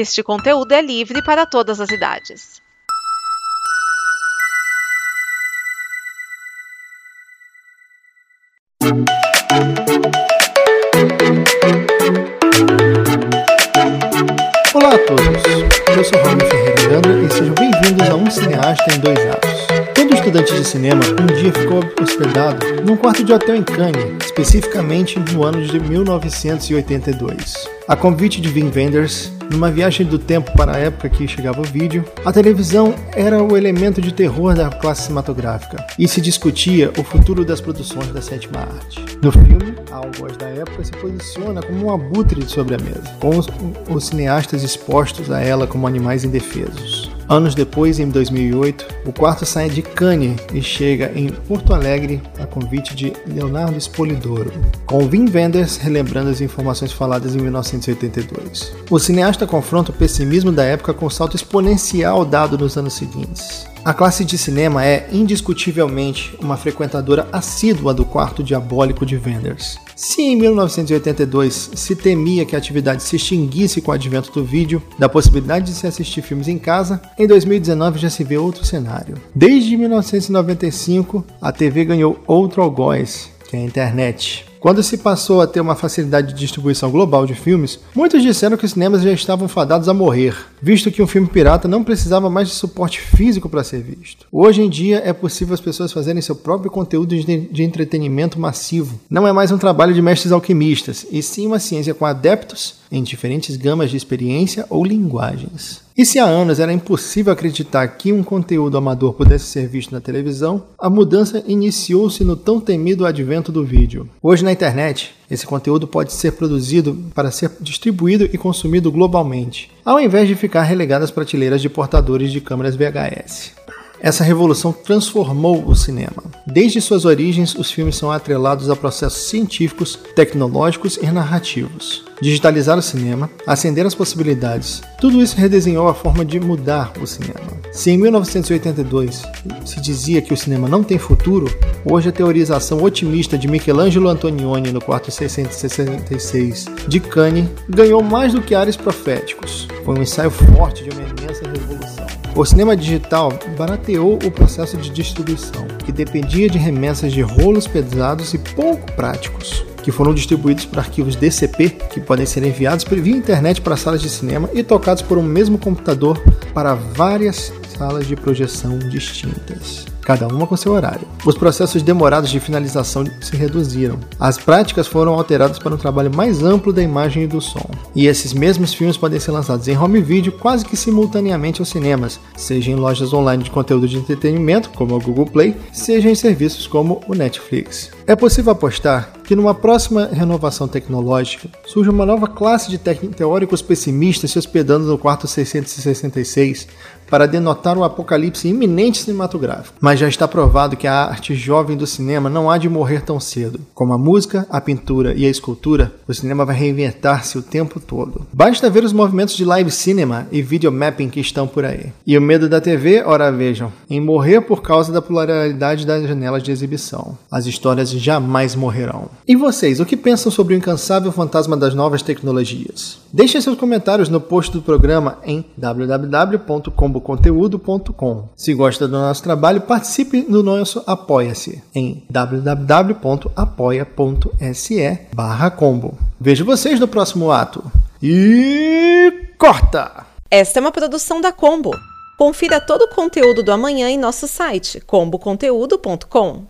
Este conteúdo é livre para todas as idades. Olá a todos, eu sou Raul Ferreira Leandro e sejam bem-vindos a Um Cineasta em Dois Atos. Todo estudante de cinema um dia ficou hospedado num quarto de hotel em Cannes, especificamente no ano de 1982. A convite de Wim Wenders, numa viagem do tempo para a época que chegava o vídeo, a televisão era o elemento de terror da classe cinematográfica e se discutia o futuro das produções da sétima arte. No filme, a algoz da época se posiciona como um abutre sobre a mesa, com os, os cineastas expostos a ela como animais indefesos. Anos depois, em 2008, o quarto sai de Cannes e chega em Porto Alegre a convite de Leonardo Espolidoro, com Wim Wenders relembrando as informações faladas em 1982. O cineasta confronta o pessimismo da época com o salto exponencial dado nos anos seguintes. A classe de cinema é indiscutivelmente uma frequentadora assídua do quarto diabólico de Wenders. Se em 1982 se temia que a atividade se extinguisse com o advento do vídeo, da possibilidade de se assistir filmes em casa, em 2019 já se vê outro cenário. Desde 1995, a TV ganhou outro algoz, que é a internet. Quando se passou a ter uma facilidade de distribuição global de filmes, muitos disseram que os cinemas já estavam fadados a morrer, visto que um filme pirata não precisava mais de suporte físico para ser visto. Hoje em dia é possível as pessoas fazerem seu próprio conteúdo de entretenimento massivo. Não é mais um trabalho de mestres alquimistas, e sim uma ciência com adeptos em diferentes gamas de experiência ou linguagens. E se há anos era impossível acreditar que um conteúdo amador pudesse ser visto na televisão, a mudança iniciou-se no tão temido advento do vídeo. Hoje na internet, esse conteúdo pode ser produzido para ser distribuído e consumido globalmente, ao invés de ficar relegado às prateleiras de portadores de câmeras VHS. Essa revolução transformou o cinema. Desde suas origens, os filmes são atrelados a processos científicos, tecnológicos e narrativos. Digitalizar o cinema, acender as possibilidades, tudo isso redesenhou a forma de mudar o cinema. Se em 1982 se dizia que o cinema não tem futuro, hoje a teorização otimista de Michelangelo Antonioni no quarto 666 de Cannes ganhou mais do que ares proféticos. Foi um ensaio forte de uma imensa. O cinema digital barateou o processo de distribuição, que dependia de remessas de rolos pesados e pouco práticos, que foram distribuídos por arquivos DCP, que podem ser enviados via internet para salas de cinema e tocados por um mesmo computador para várias salas de projeção distintas cada uma com seu horário. Os processos demorados de finalização se reduziram. As práticas foram alteradas para um trabalho mais amplo da imagem e do som. E esses mesmos filmes podem ser lançados em home video quase que simultaneamente aos cinemas, seja em lojas online de conteúdo de entretenimento, como o Google Play, seja em serviços como o Netflix. É possível apostar que numa próxima renovação tecnológica surja uma nova classe de teóricos pessimistas se hospedando no quarto 666 para denotar o apocalipse iminente cinematográfico. Mas já está provado que a arte jovem do cinema não há de morrer tão cedo. Como a música, a pintura e a escultura, o cinema vai reinventar-se o tempo todo. Basta ver os movimentos de live cinema e video mapping que estão por aí. E o medo da TV, ora vejam, em morrer por causa da pluralidade das janelas de exibição. As histórias jamais morrerão. E vocês, o que pensam sobre o incansável fantasma das novas tecnologias? Deixem seus comentários no post do programa em www.comboconteúdo.com. Se gosta do nosso trabalho, participe do nosso Apoia-se em www.apoia.se combo. Vejo vocês no próximo ato. E corta! Esta é uma produção da Combo. Confira todo o conteúdo do amanhã em nosso site comboconteúdo.com.